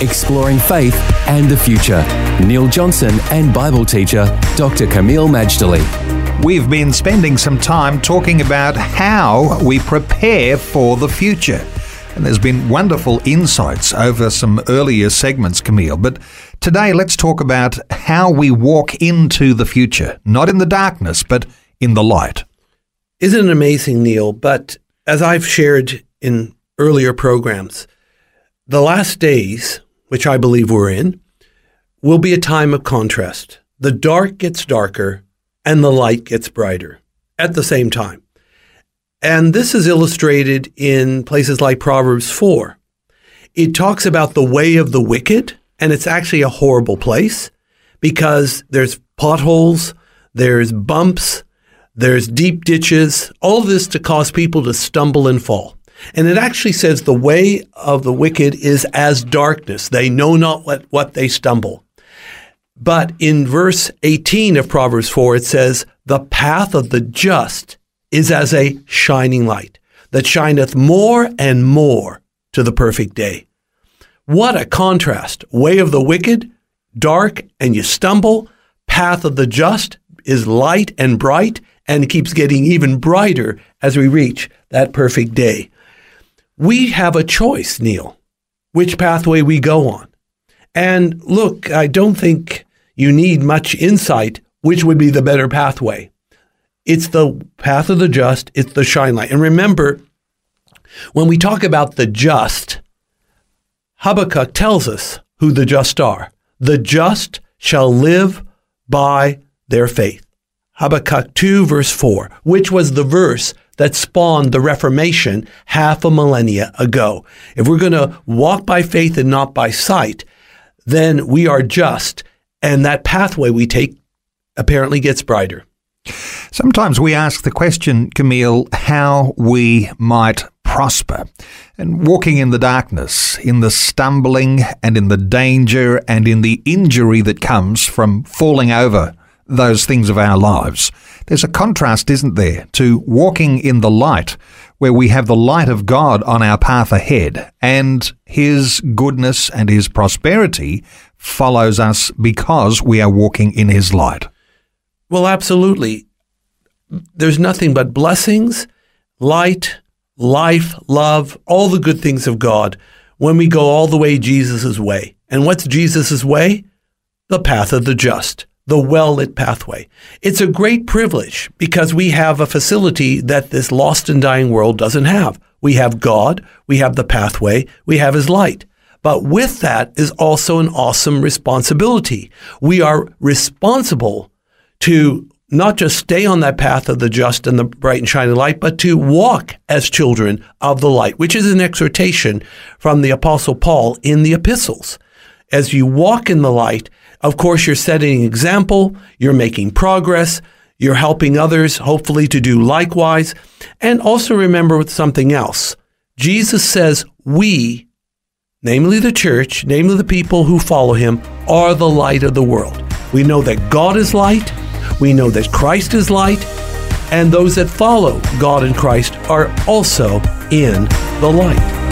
exploring faith and the future. Neil Johnson and Bible teacher Dr. Kameel Majdali. We've been spending some time talking about how we prepare for the future. And there's been wonderful insights over some earlier segments, Kameel. But today, let's talk about how we walk into the future, not in the darkness, but in the light. Isn't it amazing, Neil? But as I've shared in earlier programs, the last days which I believe we're in, will be a time of contrast. The dark gets darker and the light gets brighter at the same time. And this is illustrated in places like Proverbs 4. It talks about the way of the wicked, and it's actually a horrible place because there's potholes, there's bumps, there's deep ditches, all this to cause people to stumble and fall. And it actually says the way of the wicked is as darkness. They know not what, what they stumble. But in verse 18 of Proverbs 4, it says, The path of the just is as a shining light that shineth more and more to the perfect day. What a contrast. Way of the wicked, dark and you stumble. Path of the just is light and bright and keeps getting even brighter as we reach that perfect day we have a choice, Neil, which pathway we go on. And look, I don't think you need much insight which would be the better pathway. It's the path of the just, it's the shine light. And remember, when we talk about the just, Habakkuk tells us who the just are. The just shall live by their faith. Habakkuk 2, verse 4, which was the verse that spawned the Reformation half a millennia ago. If we're going to walk by faith and not by sight, then we are just, and that pathway we take apparently gets brighter. Sometimes we ask the question, Kameel, how we might prosper. And walking in the darkness, in the stumbling and in the danger and in the injury that comes from falling over those things of our lives. There's a contrast, isn't there, to walking in the light, where we have the light of God on our path ahead, and His goodness and His prosperity follows us because we are walking in His light. Well, absolutely. There's nothing but blessings, light, life, love, all the good things of God when we go all the way Jesus' way. And what's Jesus' way? The path of the just the well lit pathway. It's a great privilege because we have a facility that this lost and dying world doesn't have. We have God, we have the pathway, we have His light. But with that is also an awesome responsibility. We are responsible to not just stay on that path of the just and the bright and shining light, but to walk as children of the light, which is an exhortation from the Apostle Paul in the epistles. As you walk in the light, of course, you're setting an example, you're making progress, you're helping others, hopefully, to do likewise. And also remember with something else. Jesus says, We, namely the church, namely the people who follow him, are the light of the world. We know that God is light, we know that Christ is light, and those that follow God and Christ are also in the light.